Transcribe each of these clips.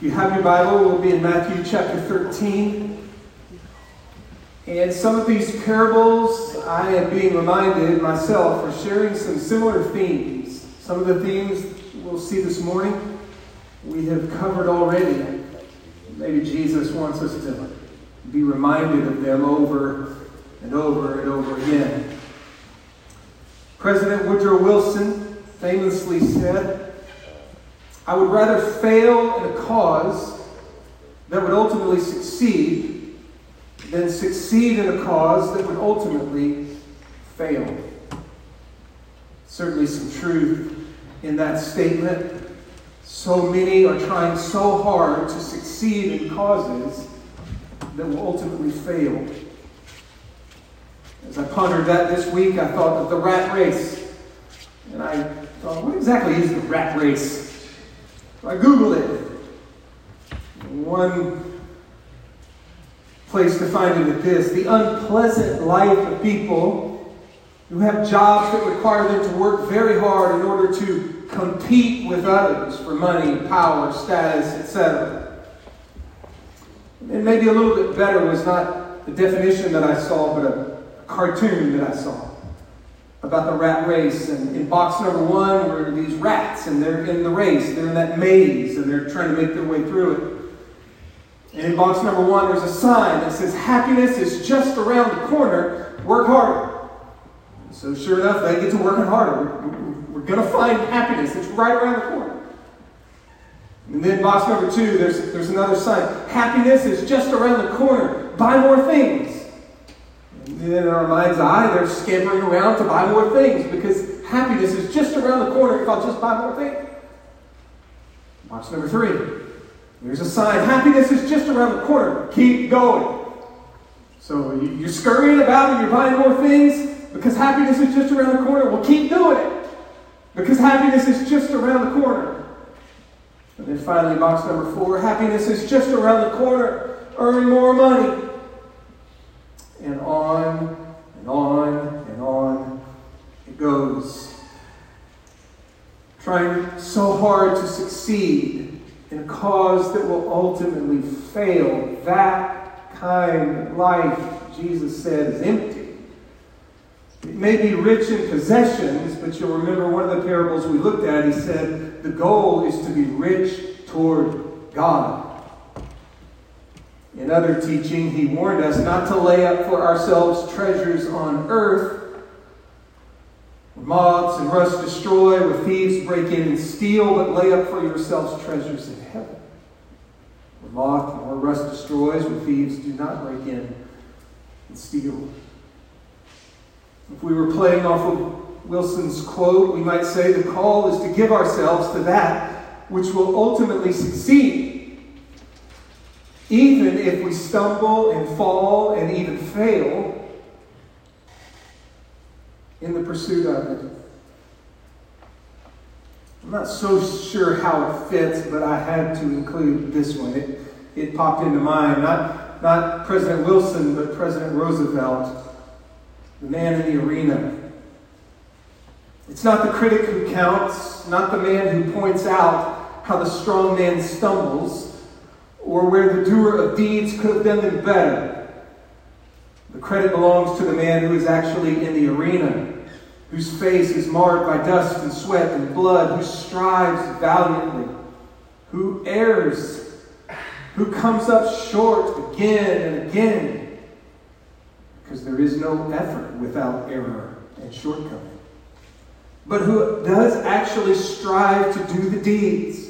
You have your Bible, we'll be in Matthew chapter 13. And some of these parables, I am being reminded myself, are sharing some similar themes. Some of the themes we'll see this morning, we have covered already. Maybe Jesus wants us to be reminded of them over and over and over again. President Woodrow Wilson famously said, I would rather fail in a cause that would ultimately succeed than succeed in a cause that would ultimately fail. Certainly, some truth in that statement. So many are trying so hard to succeed in causes that will ultimately fail. As I pondered that this week, I thought of the rat race. And I thought, what exactly is the rat race? I Googled it. One place to find it is this the unpleasant life of people who have jobs that require them to work very hard in order to compete with others for money, power, status, etc. And maybe a little bit better was not the definition that I saw, but a cartoon that I saw about the rat race. And in box number one were these rats, and they're in the race. They're in that maze, and they're trying to make their way through it. And in box number one, there's a sign that says, Happiness is just around the corner. Work harder. So, sure enough, they get to working harder. We're, going to find happiness. It's right around the corner. And then, box number two, there's, there's another sign. Happiness is just around the corner. Buy more things. And in our mind's eye, they're scampering around to buy more things because happiness is just around the corner if I'll just buy more things. Box number three. There's a sign. Happiness is just around the corner. Keep going. So you're scurrying about and you're buying more things because happiness is just around the corner. Well, keep doing it because happiness is just around the corner. And then finally, box number four. Happiness is just around the corner. Earn more money and on and on and on it goes. Trying so hard to succeed in a cause that will ultimately fail. That kind of life, Jesus said, is empty. It may be rich in possessions, but you'll remember one of the parables we looked at, he said, the goal is to be rich toward God. In other teaching, he warned us not to lay up for ourselves treasures on earth, where moths and rust destroy, where thieves break in and steal, but lay up for yourselves treasures in heaven, where moth or rust destroys, where thieves do not break in and steal. If we were playing off of Wilson's quote, we might say the call is to give ourselves to that which will ultimately succeed even if we stumble and fall and even fail in the pursuit of it. I'm not so sure how it fits, but I had to include this one. It, it popped into mind. Not, not President Wilson, but President Roosevelt, the man in the arena. It's not the critic who counts, not the man who points out how the strong man stumbles or where the doer of deeds could have done them better. The credit belongs to the man who is actually in the arena, whose face is marred by dust and sweat and blood, who strives valiantly, who errs, who comes up short again and again, because there is no effort without error and shortcoming, but who does actually strive to do the deeds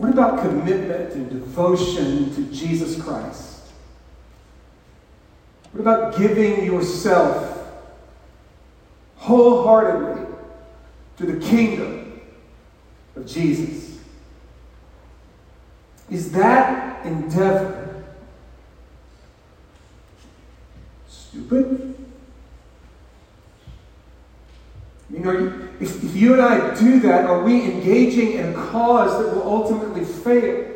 What about commitment and devotion to Jesus Christ? What about giving yourself wholeheartedly to the kingdom of Jesus? Is that endeavor stupid? You, if, if you and I do that, are we engaging in a cause that will ultimately fail?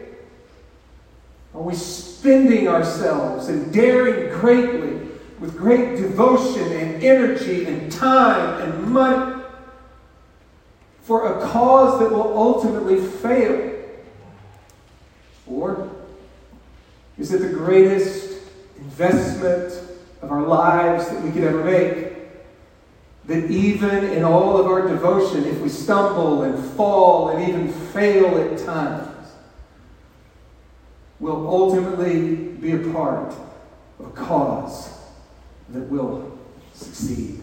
Are we spending ourselves and daring greatly with great devotion and energy and time and money for a cause that will ultimately fail? Or is it the greatest investment of our lives that we could ever make? That even in all of our devotion, if we stumble and fall and even fail at times, will ultimately be a part of a cause that will succeed.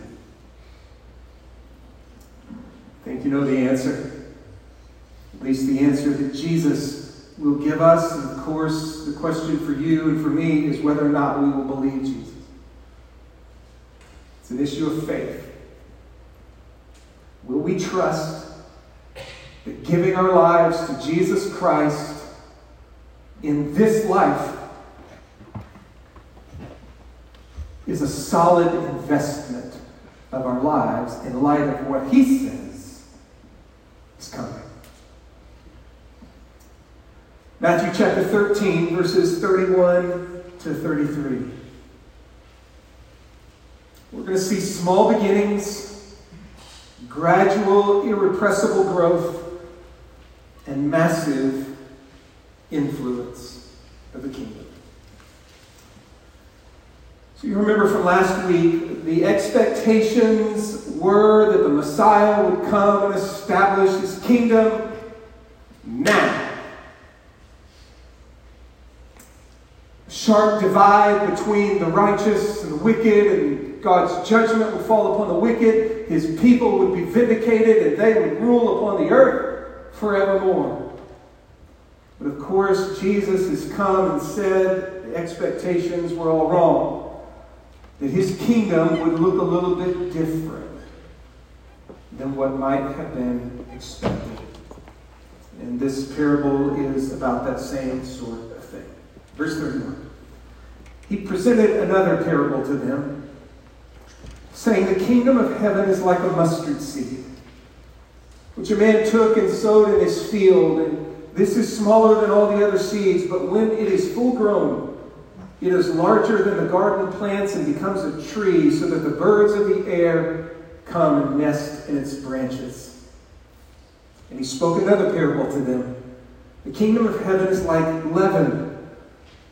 I think you know the answer. At least the answer that Jesus will give us. And of course, the question for you and for me is whether or not we will believe Jesus. It's an issue of faith. Will we trust that giving our lives to Jesus Christ in this life is a solid investment of our lives in light of what he says is coming. Matthew chapter 13, verses 31 to 33. We're going to see small beginnings, gradual, irrepressible growth, and massive influence of the kingdom. So you remember from last week, the expectations were that the Messiah would come and establish his kingdom now. Sharp divide between the righteous and the wicked, and God's judgment would fall upon the wicked. His people would be vindicated, and they would rule upon the earth forevermore. But of course, Jesus has come and said the expectations were all wrong. That his kingdom would look a little bit different than what might have been expected. And this parable is about that same sort of thing. Verse 31. He presented another parable to them, saying, The kingdom of heaven is like a mustard seed, which a man took and sowed in his field. And this is smaller than all the other seeds, but when it is full grown, it is larger than the garden plants and becomes a tree, so that the birds of the air come and nest in its branches. And he spoke another parable to them. The kingdom of heaven is like leaven,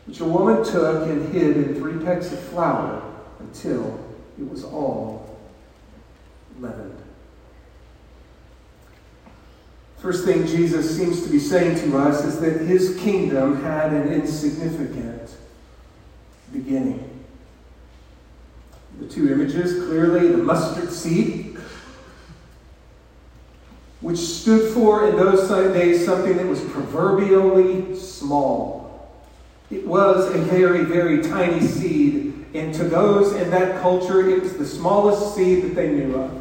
which a woman took and hid in three pecks of flour until it was all leavened. First thing Jesus seems to be saying to us is that his kingdom had an insignificant beginning. The two images clearly the mustard seed, which stood for in those days something that was proverbially small. It was a very, very tiny seed, and to those in that culture, it was the smallest seed that they knew of.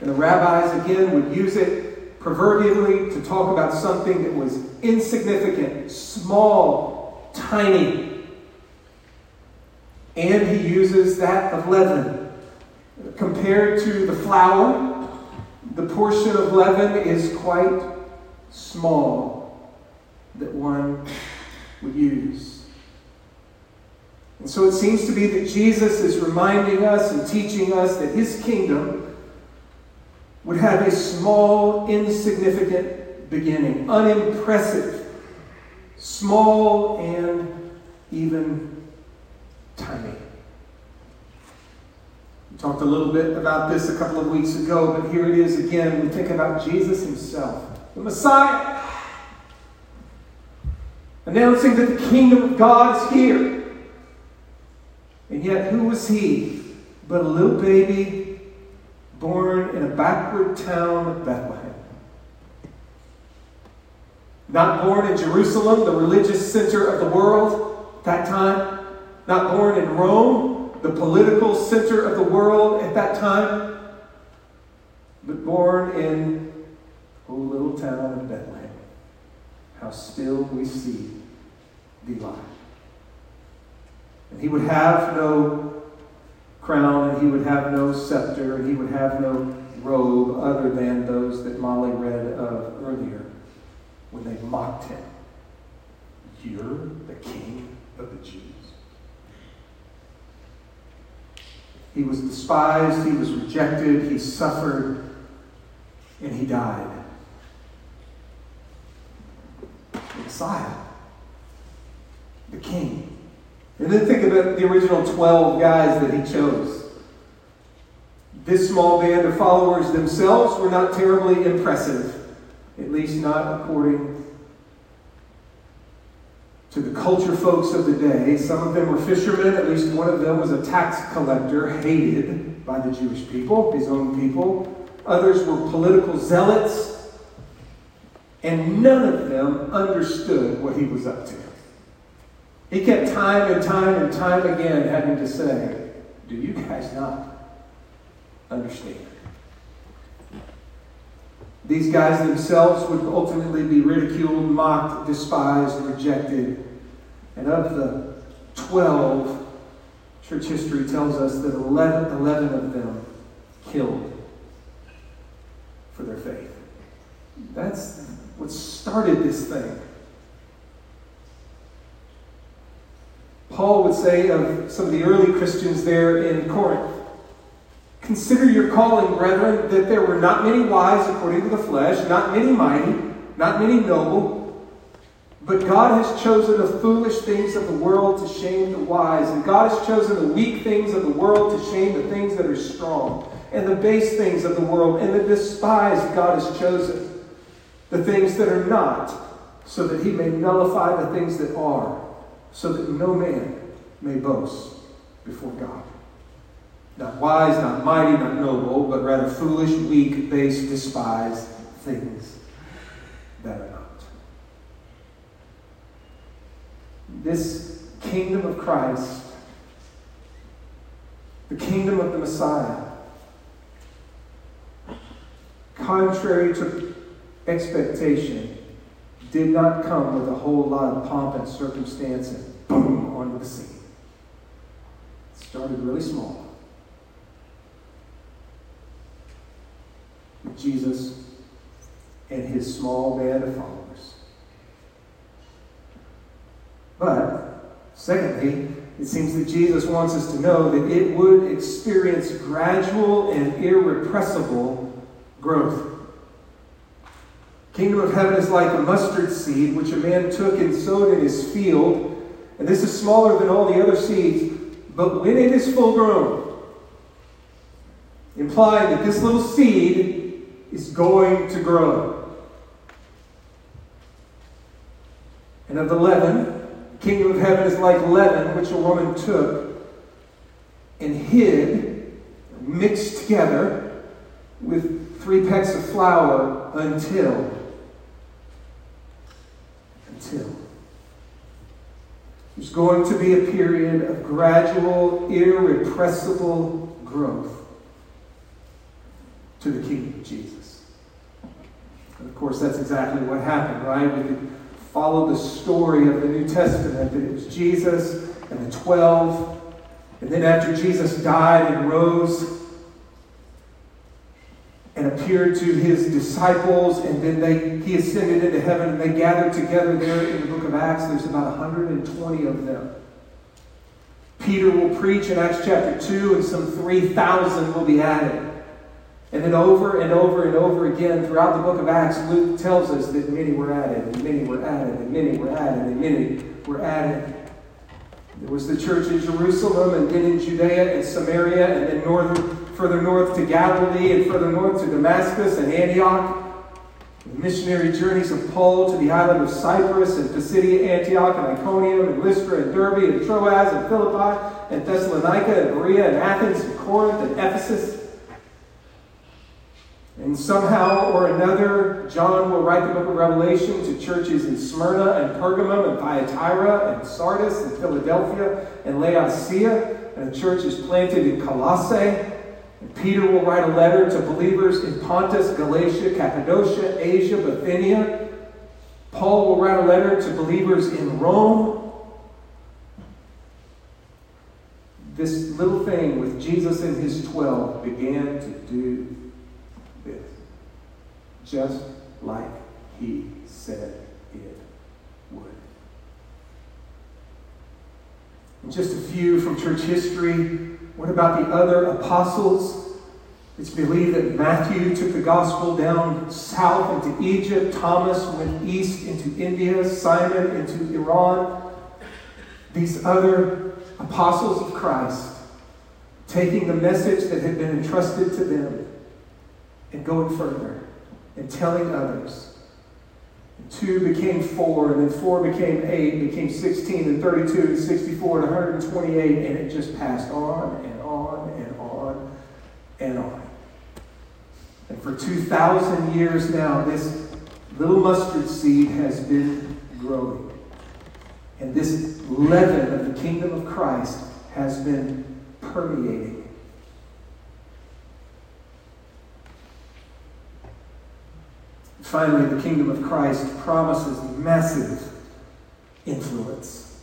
And the rabbis, again, would use it proverbially to talk about something that was insignificant, small, tiny. And he uses that of leaven. Compared to the flour, the portion of leaven is quite small that one would use. And so it seems to be that Jesus is reminding us and teaching us that his kingdom would have a small, insignificant beginning, unimpressive, small, and even tiny. We talked a little bit about this a couple of weeks ago, but here it is again. We think about Jesus himself, the Messiah, announcing that the kingdom of God is here. And yet, who was he but a little baby born in a backward town of Bethlehem. Not born in Jerusalem, the religious center of the world at that time. Not born in Rome, the political center of the world at that time. But born in a little town of Bethlehem. How still we see the lie. And he would have no crown, and he would have no scepter, and he would have no robe other than those that Molly read of earlier when they mocked him. You're the king of the Jews. He was despised, he was rejected, he suffered, and he died. Messiah, the king. And then think about the original 12 guys that he chose. This small band of followers themselves were not terribly impressive, at least not according to the culture folks of the day. Some of them were fishermen, at least one of them was a tax collector, hated by the Jewish people, his own people. Others were political zealots, and none of them understood what he was up to. He kept time and time and time again having to say, Do you guys not understand? These guys themselves would ultimately be ridiculed, mocked, despised, rejected. And of the 12, church history tells us that 11, 11 of them killed for their faith. That's what started this thing. Paul would say of some of the early Christians there in Corinth Consider your calling, brethren, that there were not many wise according to the flesh, not many mighty, not many noble, but God has chosen the foolish things of the world to shame the wise, and God has chosen the weak things of the world to shame the things that are strong, and the base things of the world, and the despised God has chosen, the things that are not, so that he may nullify the things that are, so that no man may boast before God. Not wise, not mighty, not noble, but rather foolish, weak, base, despised things that are not. This kingdom of Christ, the kingdom of the Messiah, contrary to expectation, did not come with a whole lot of pomp and circumstance and boom onto the scene. It started really small. With Jesus and his small band of followers. But, secondly, it seems that Jesus wants us to know that it would experience gradual and irrepressible growth. Kingdom of heaven is like a mustard seed which a man took and sowed in his field. And this is smaller than all the other seeds, but when it is full grown, implying that this little seed is going to grow. And of the leaven, kingdom of heaven is like leaven, which a woman took and hid, mixed together with three pecks of flour until, until. There's going to be a period of gradual, irrepressible growth to the kingdom of Jesus. And of course, that's exactly what happened, right? We could follow the story of the New Testament that it was Jesus and the 12. And then after Jesus died and rose and appeared to his disciples, and then they, he ascended into heaven, and they gathered together there in the book of Acts. There's about 120 of them. Peter will preach in Acts chapter 2, and some 3,000 will be added. And then over and over and over again throughout the book of Acts, Luke tells us that many were added, and many were added, and many were added, and many were added. There was the church in Jerusalem, and then in Judea and Samaria, and then northern, further north to Galilee, and further north to Damascus and Antioch. The missionary journeys of Paul to the island of Cyprus, and Pisidia, Antioch, and Iconium, and Lystra, and Derbe, and Troas, and Philippi, and Thessalonica, and Berea, and Athens, and Corinth, and Ephesus. And somehow or another, John will write the book of Revelation to churches in Smyrna and Pergamum and Thyatira and Sardis and Philadelphia and Laodicea. And a church is planted in Colossae. Peter will write a letter to believers in Pontus, Galatia, Cappadocia, Asia, Bithynia. Paul will write a letter to believers in Rome. This little thing with Jesus and his 12 began to do this, just like he said it would. And just a few from church history what about the other apostles? It's believed that Matthew took the gospel down south into Egypt, Thomas went east into India, Simon into Iran. These other apostles of Christ taking the message that had been entrusted to them and going further and telling others. And two became four, and then four became eight, became 16, and 32, and 64, and 128, and it just passed on and on and on and on. And for 2,000 years now, this little mustard seed has been growing. And this leaven of the kingdom of Christ has been permeating. Finally, the kingdom of Christ promises massive influence.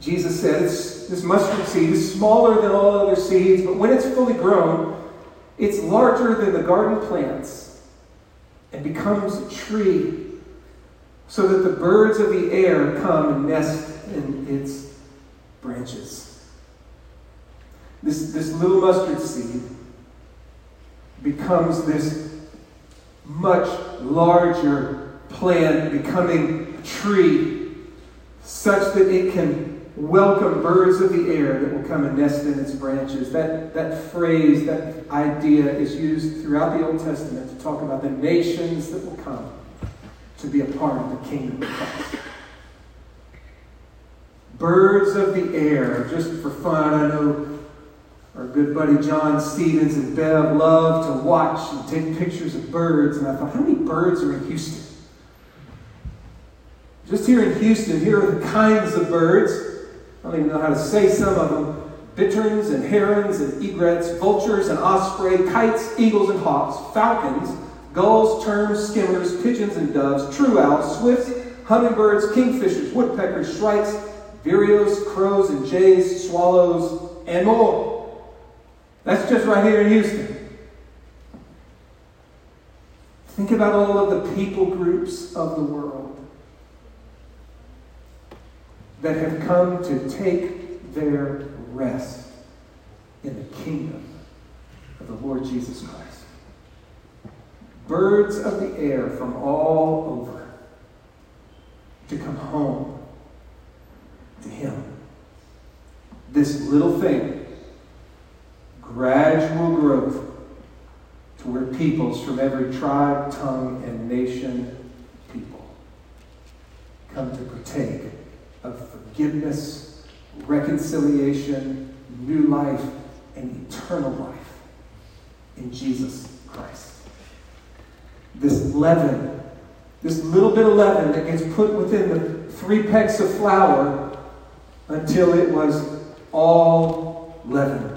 Jesus said this mustard seed is smaller than all other seeds, but when it's fully grown, it's larger than the garden plants and becomes a tree so that the birds of the air come and nest in its branches. This, this little mustard seed becomes this much larger plant, becoming a tree, such that it can welcome birds of the air that will come and nest in its branches. That, that phrase, that idea is used throughout the Old Testament to talk about the nations that will come to be a part of the kingdom of Christ. Birds of the air, just for fun, I know our good buddy John Stevens and Bev love to watch and take pictures of birds. And I thought, how many birds are in Houston? Just here in Houston, here are the kinds of birds. I don't even know how to say some of them. Bitterns and herons and egrets, vultures and osprey, kites, eagles and hawks, falcons, gulls, terns, skimmers, pigeons and doves, true owls, swifts, hummingbirds, kingfishers, woodpeckers, shrikes, vireos, crows and jays, swallows, and more. That's just right here in Houston. Think about all of the people groups of the world that have come to take their rest in the kingdom of the Lord Jesus Christ birds of the air from all over to come home to Him. This little thing, gradual growth to where peoples from every tribe, tongue, and nation people come to partake of forgiveness, reconciliation, new life, and eternal life in Jesus Christ this leaven, this little bit of leaven that gets put within the three pecks of flour until it was all leaven.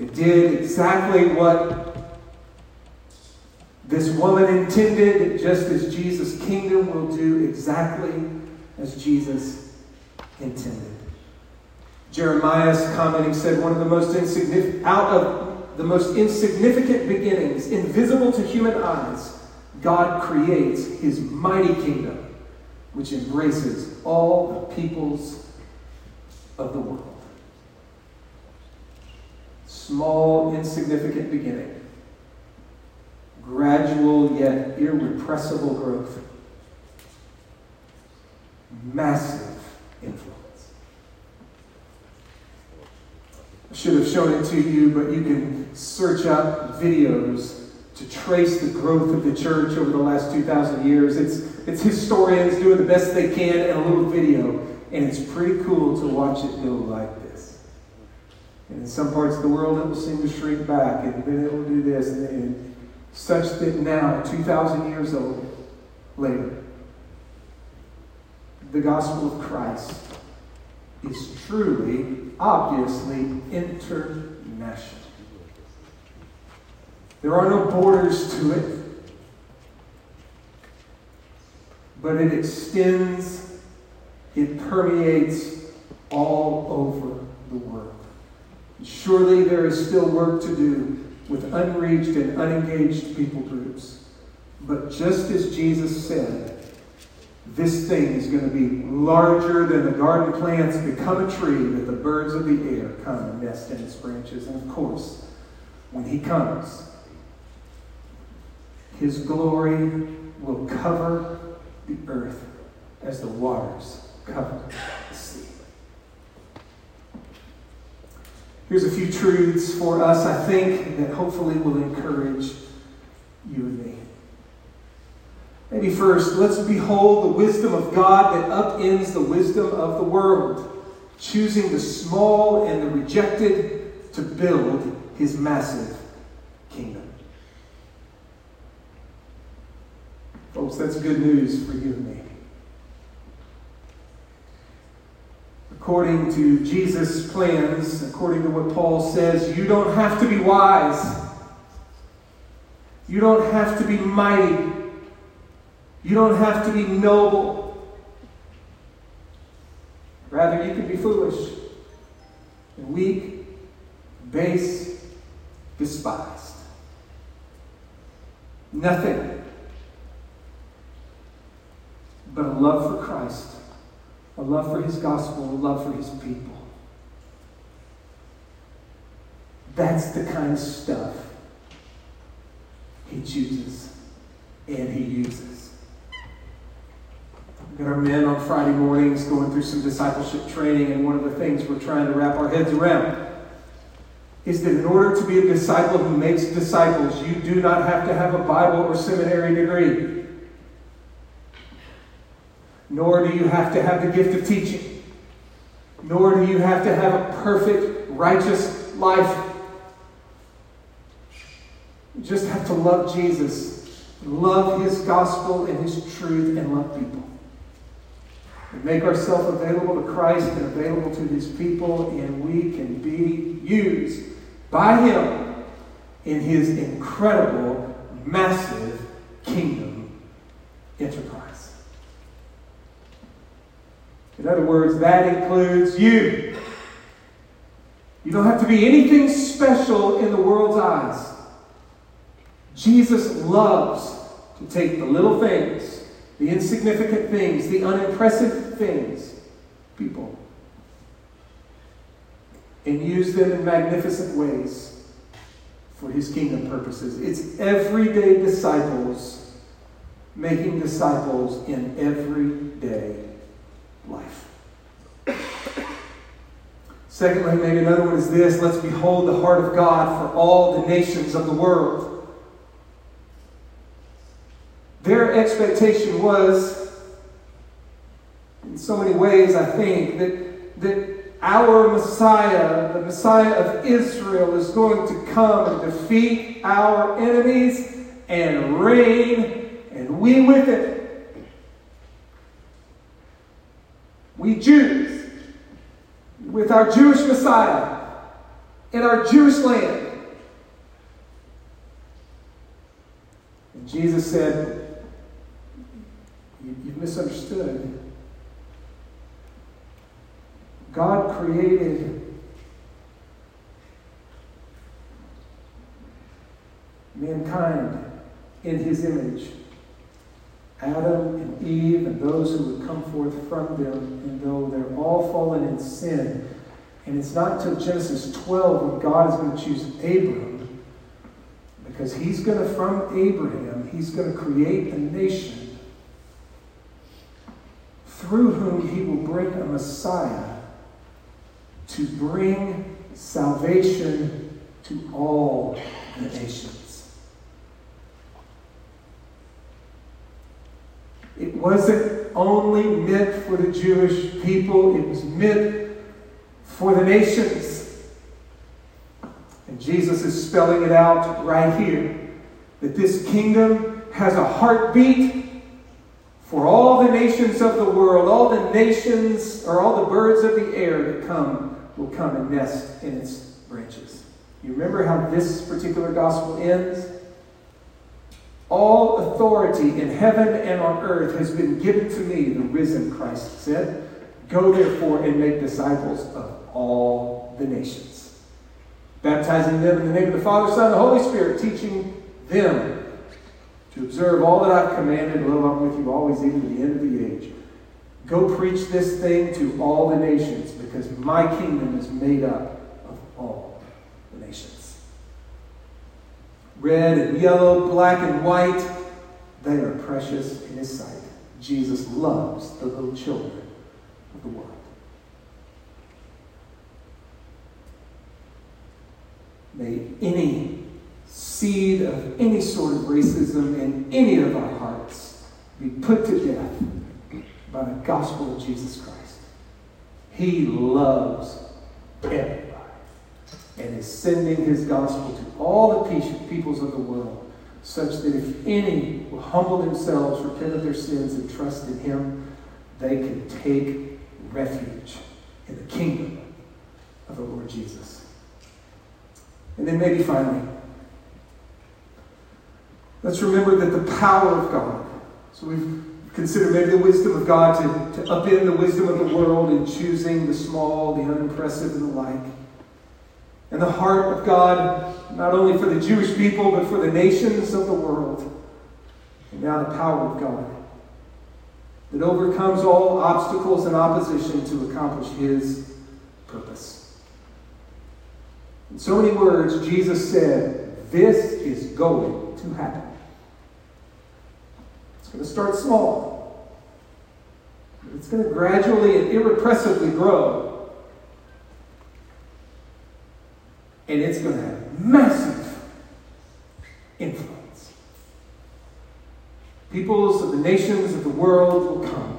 It did exactly what this woman intended, just as Jesus' kingdom will do exactly as Jesus intended. Jeremias commenting said, one of the most insignificant, out of the most insignificant beginnings, invisible to human eyes, God creates his mighty kingdom, which embraces all the peoples of the world. Small, insignificant beginning, gradual yet irrepressible growth, massive influence. I should have shown it to you, but you can search up videos to trace the growth of the church over the last 2,000 years. It's, it's historians doing the best they can in a little video, and it's pretty cool to watch it go like this. And in some parts of the world, it will seem to shrink back, and then it will do this, and, and such that now, 2,000 years old, later, the gospel of Christ is truly, obviously international. There are no borders to it, but it extends, it permeates, all over the world. Surely there is still work to do with unreached and unengaged people groups. But just as Jesus said, this thing is going to be larger than the garden plants become a tree that the birds of the air come and nest in its branches. And of course, when he comes, his glory will cover the earth as the waters cover the sea. Here's a few truths for us, I think, that hopefully will encourage you and me. Maybe first, let's behold the wisdom of God that upends the wisdom of the world, choosing the small and the rejected to build his massive kingdom. Folks, that's good news for you and me. According to Jesus' plans, according to what Paul says, you don't have to be wise. You don't have to be mighty. You don't have to be noble. Rather, you can be foolish and weak, base, despised. Nothing but a love for Christ a love for his gospel, a love for his people. That's the kind of stuff he chooses and he uses. We've got our men on Friday mornings going through some discipleship training, and one of the things we're trying to wrap our heads around is that in order to be a disciple who makes disciples, you do not have to have a Bible or seminary degree nor do you have to have the gift of teaching, nor do you have to have a perfect, righteous life. You just have to love Jesus, love his gospel and his truth, and love people. We make ourselves available to Christ and available to his people, and we can be used by him in his incredible, massive kingdom enterprise. In other words, that includes you. You don't have to be anything special in the world's eyes. Jesus loves to take the little things, the insignificant things, the unimpressive things, people, and use them in magnificent ways for his kingdom purposes. It's everyday disciples making disciples in everyday life. Secondly, maybe another one is this let's behold the heart of God for all the nations of the world. Their expectation was, in so many ways, I think, that, that our Messiah, the Messiah of Israel, is going to come and defeat our enemies and reign, and we with it. We Jews, with our Jewish Messiah in our Jewish land. And Jesus said, You've misunderstood. God created mankind in his image. Adam and Eve and those who would come forth from them, and though they're all fallen in sin, and it's not until Genesis 12 when God is going to choose Abram, because he's going to, from Abraham, he's going to create a nation through whom he will bring a Messiah to bring salvation to all the nations. It wasn't only meant for the Jewish people, it was meant for the nations. And Jesus is spelling it out right here that this kingdom has a heartbeat for all the nations of the world, all the nations or all the birds of the air that come will come and nest in its branches. You remember how this particular gospel ends? All authority in heaven and on earth has been given to me, the risen Christ said. Go therefore and make disciples of all the nations, baptizing them in the name of the Father, Son, and the Holy Spirit, teaching them to observe all that I've commanded. Lo, I'm with you always, even to the end of the age. Go preach this thing to all the nations, because my kingdom is made up of all the nations. Red and yellow, black and white, they are precious in his sight. Jesus loves the little children of the world. May any seed of any sort of racism in any of our hearts be put to death by the gospel of Jesus Christ. He loves everybody and is sending his gospel to all the peoples of the world such that if any will humble themselves, repent of their sins, and trust in him, they can take refuge in the kingdom of the Lord Jesus. And then maybe finally, let's remember that the power of God. So we've considered maybe the wisdom of God to, to upend the wisdom of the world in choosing the small, the unimpressive, and the like. And the heart of God, not only for the Jewish people, but for the nations of the world. And now the power of God that overcomes all obstacles and opposition to accomplish his purpose. In so many words, Jesus said, This is going to happen. It's going to start small, it's going to gradually and irrepressibly grow. And it's going to have massive influence. Peoples of the nations of the world will come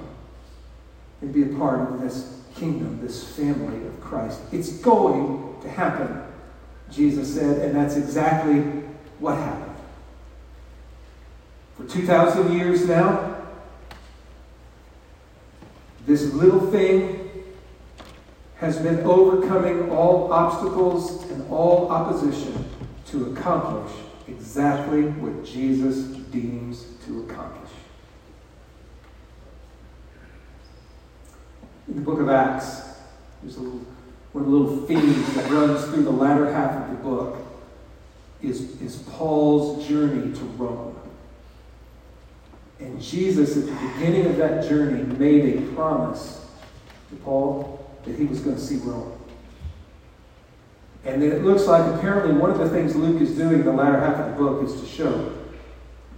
and be a part of this kingdom, this family of Christ. It's going to happen, Jesus said, and that's exactly what happened. For 2,000 years now, this little thing has been overcoming all obstacles and all opposition to accomplish exactly what Jesus deems to accomplish. In the book of Acts, there's a little, one little themes that runs through the latter half of the book is, is Paul's journey to Rome. And Jesus, at the beginning of that journey, made a promise to Paul that he was going to see Rome. And then it looks like apparently one of the things Luke is doing in the latter half of the book is to show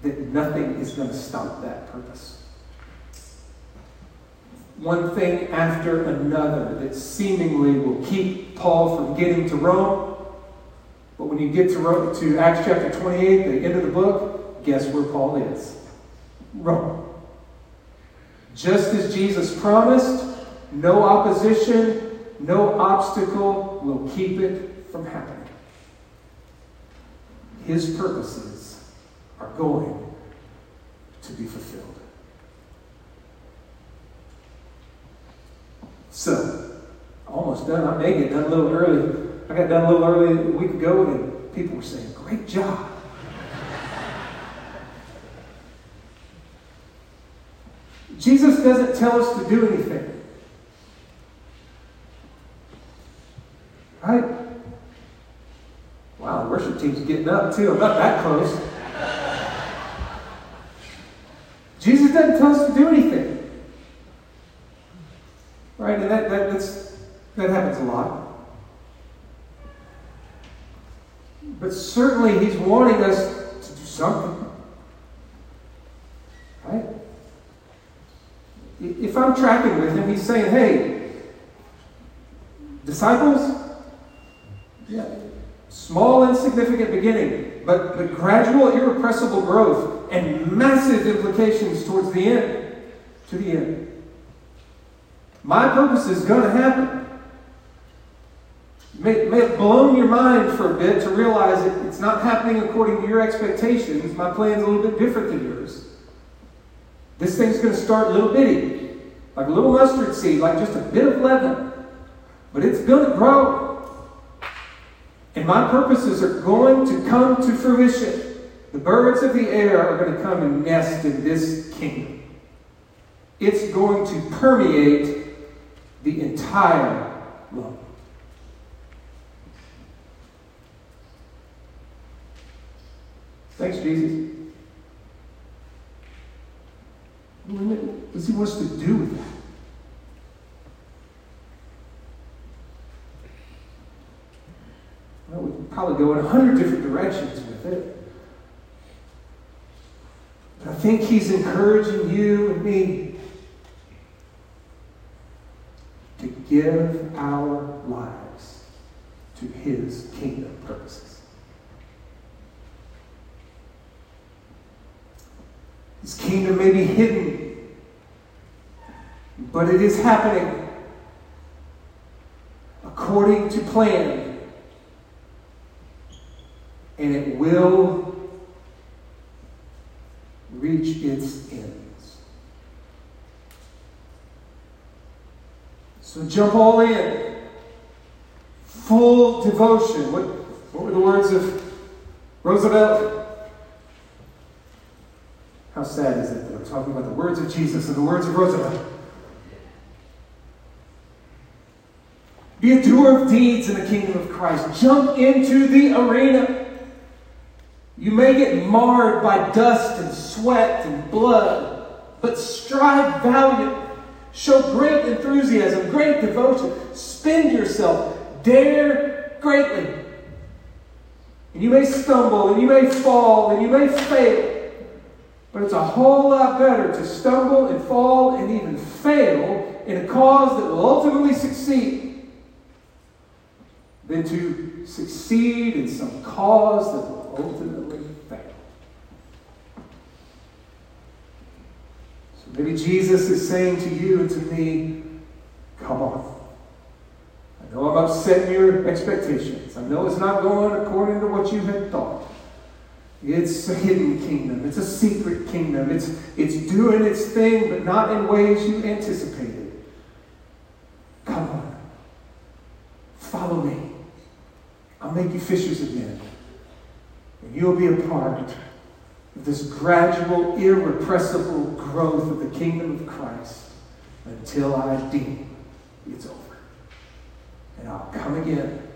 that nothing is going to stop that purpose. One thing after another that seemingly will keep Paul from getting to Rome. But when you get to, Rome, to Acts chapter 28, the end of the book, guess where Paul is? Rome. Just as Jesus promised, no opposition, no obstacle will keep it from happening. His purposes are going to be fulfilled. So, almost done. I may get done a little early. I got done a little early a week ago, and people were saying, Great job. Jesus doesn't tell us to do anything. Right? Wow, the worship team's getting up too. I'm not that close. Jesus doesn't tell us to do anything. Right? And that, that, that's, that happens a lot. But certainly he's wanting us to do something. Right? If I'm tracking with him, he's saying, hey, disciples, yeah. Small, insignificant beginning, but, but gradual, irrepressible growth and massive implications towards the end, to the end. My purpose is going to happen. May, may it blown your mind for a bit to realize it, it's not happening according to your expectations. My plan's a little bit different than yours. This thing's going to start little bitty, like a little mustard seed, like just a bit of leaven. But it's going to grow. And my purposes are going to come to fruition. The birds of the air are going to come and nest in this kingdom. It's going to permeate the entire love. Thanks, Jesus. What does he want us to do with that? Well, we could probably go in a hundred different directions with it. But I think he's encouraging you and me to give our lives to his kingdom purposes. His kingdom may be hidden, but it is happening according to plan, and it will reach its ends. So jump all in. Full devotion. What, what were the words of Roosevelt? How sad is it that I'm talking about the words of Jesus and the words of Roosevelt? Be a doer of deeds in the kingdom of Christ. Jump into the arena. You may get marred by dust and sweat and blood, but strive valiantly. Show great enthusiasm, great devotion. Spend yourself. Dare greatly. And you may stumble, and you may fall, and you may fail. But it's a whole lot better to stumble and fall and even fail in a cause that will ultimately succeed than to succeed in some cause that will ultimately fail. So maybe Jesus is saying to you and to me, come on. I know I'm upsetting your expectations. I know it's not going according to what you had thought. It's a hidden kingdom. It's a secret kingdom. It's, it's doing its thing, but not in ways you anticipated. Come on. Follow me. I'll make you fishers again. And you'll be a part of this gradual, irrepressible growth of the kingdom of Christ until I deem it's over. And I'll come again,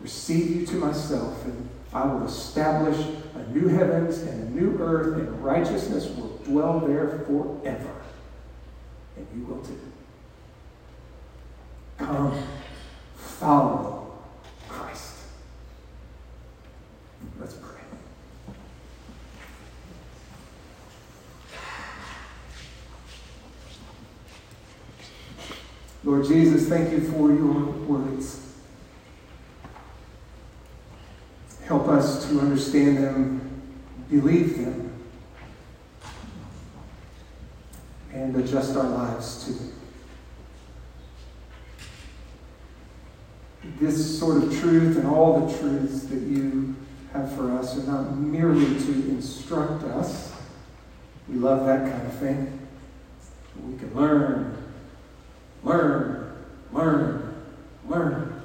receive you to myself, and I will establish a new heavens and a new earth, and righteousness will dwell there forever. And you will too. Come, follow Christ. Let's pray. Lord Jesus, thank you for your words. Help us to understand them, believe them, and adjust our lives to them. This sort of truth and all the truths that you have for us are not merely to instruct us. We love that kind of thing. We can learn, learn, learn.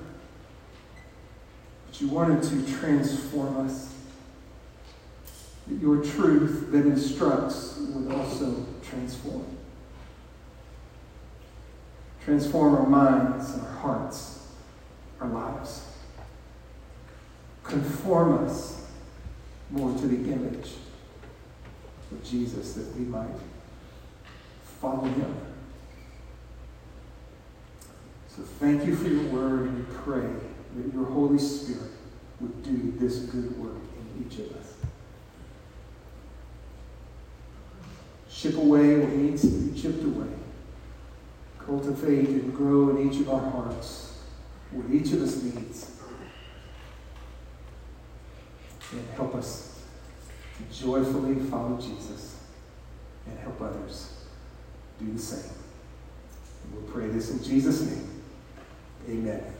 But you wanted to transform us. That your truth that instructs would also transform. Transform our minds, our hearts, our lives. Conform us more to the image of Jesus that we might follow him. So thank you for your word and we pray that your Holy Spirit would do this good work in each of us. Chip away what needs to be chipped away. Cultivate and grow in each of our hearts what each of us needs. And help us to joyfully follow Jesus and help others do the same. And we'll pray this in Jesus' name. Amen.